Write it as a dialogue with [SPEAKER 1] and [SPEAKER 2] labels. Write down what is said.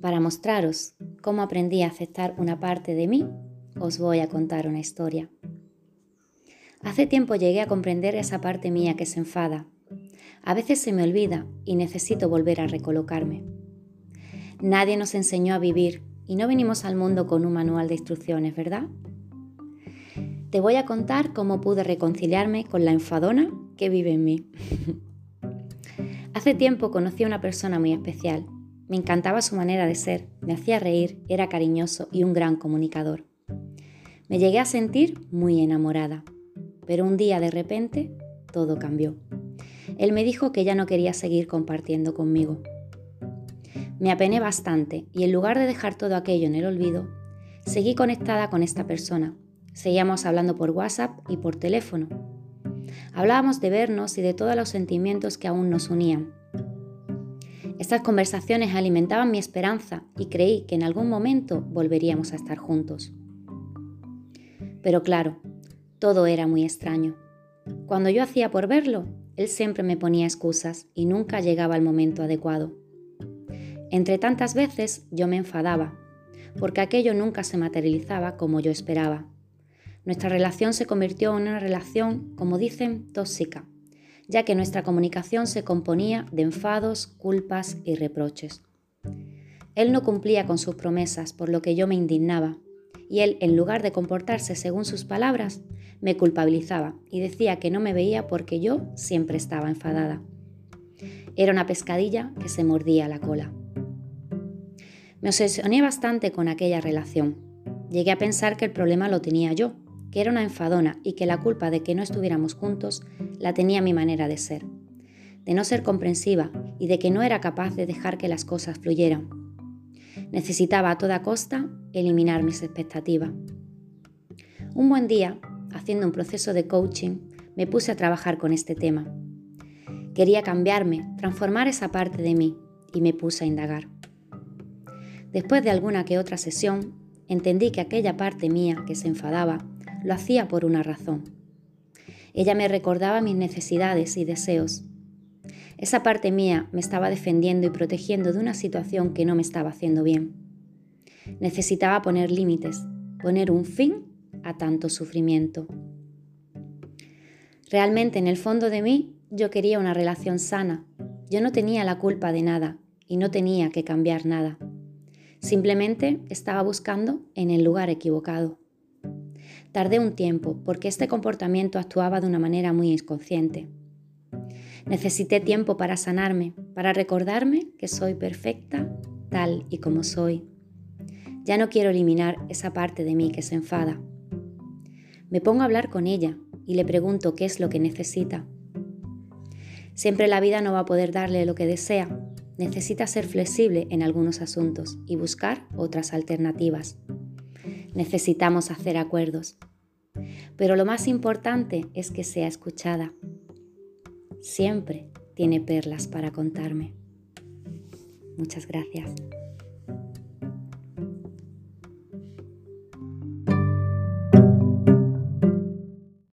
[SPEAKER 1] Para mostraros cómo aprendí a aceptar una parte de mí, os voy a contar una historia. Hace tiempo llegué a comprender esa parte mía que se enfada. A veces se me olvida y necesito volver a recolocarme. Nadie nos enseñó a vivir y no venimos al mundo con un manual de instrucciones, ¿verdad? Te voy a contar cómo pude reconciliarme con la enfadona que vive en mí. Hace tiempo conocí a una persona muy especial. Me encantaba su manera de ser, me hacía reír, era cariñoso y un gran comunicador. Me llegué a sentir muy enamorada, pero un día de repente todo cambió. Él me dijo que ya no quería seguir compartiendo conmigo. Me apené bastante y en lugar de dejar todo aquello en el olvido, seguí conectada con esta persona. Seguíamos hablando por WhatsApp y por teléfono. Hablábamos de vernos y de todos los sentimientos que aún nos unían. Estas conversaciones alimentaban mi esperanza y creí que en algún momento volveríamos a estar juntos. Pero claro, todo era muy extraño. Cuando yo hacía por verlo, él siempre me ponía excusas y nunca llegaba el momento adecuado. Entre tantas veces yo me enfadaba, porque aquello nunca se materializaba como yo esperaba. Nuestra relación se convirtió en una relación, como dicen, tóxica, ya que nuestra comunicación se componía de enfados, culpas y reproches. Él no cumplía con sus promesas, por lo que yo me indignaba, y él, en lugar de comportarse según sus palabras, me culpabilizaba y decía que no me veía porque yo siempre estaba enfadada. Era una pescadilla que se mordía la cola. Me obsesioné bastante con aquella relación. Llegué a pensar que el problema lo tenía yo, que era una enfadona y que la culpa de que no estuviéramos juntos la tenía mi manera de ser, de no ser comprensiva y de que no era capaz de dejar que las cosas fluyeran. Necesitaba a toda costa eliminar mis expectativas. Un buen día, haciendo un proceso de coaching, me puse a trabajar con este tema. Quería cambiarme, transformar esa parte de mí y me puse a indagar. Después de alguna que otra sesión, entendí que aquella parte mía que se enfadaba lo hacía por una razón. Ella me recordaba mis necesidades y deseos. Esa parte mía me estaba defendiendo y protegiendo de una situación que no me estaba haciendo bien. Necesitaba poner límites, poner un fin a tanto sufrimiento. Realmente en el fondo de mí yo quería una relación sana. Yo no tenía la culpa de nada y no tenía que cambiar nada. Simplemente estaba buscando en el lugar equivocado. Tardé un tiempo porque este comportamiento actuaba de una manera muy inconsciente. Necesité tiempo para sanarme, para recordarme que soy perfecta tal y como soy. Ya no quiero eliminar esa parte de mí que se enfada. Me pongo a hablar con ella y le pregunto qué es lo que necesita. Siempre la vida no va a poder darle lo que desea, necesita ser flexible en algunos asuntos y buscar otras alternativas. Necesitamos hacer acuerdos. Pero lo más importante es que sea escuchada. Siempre tiene perlas para contarme. Muchas gracias.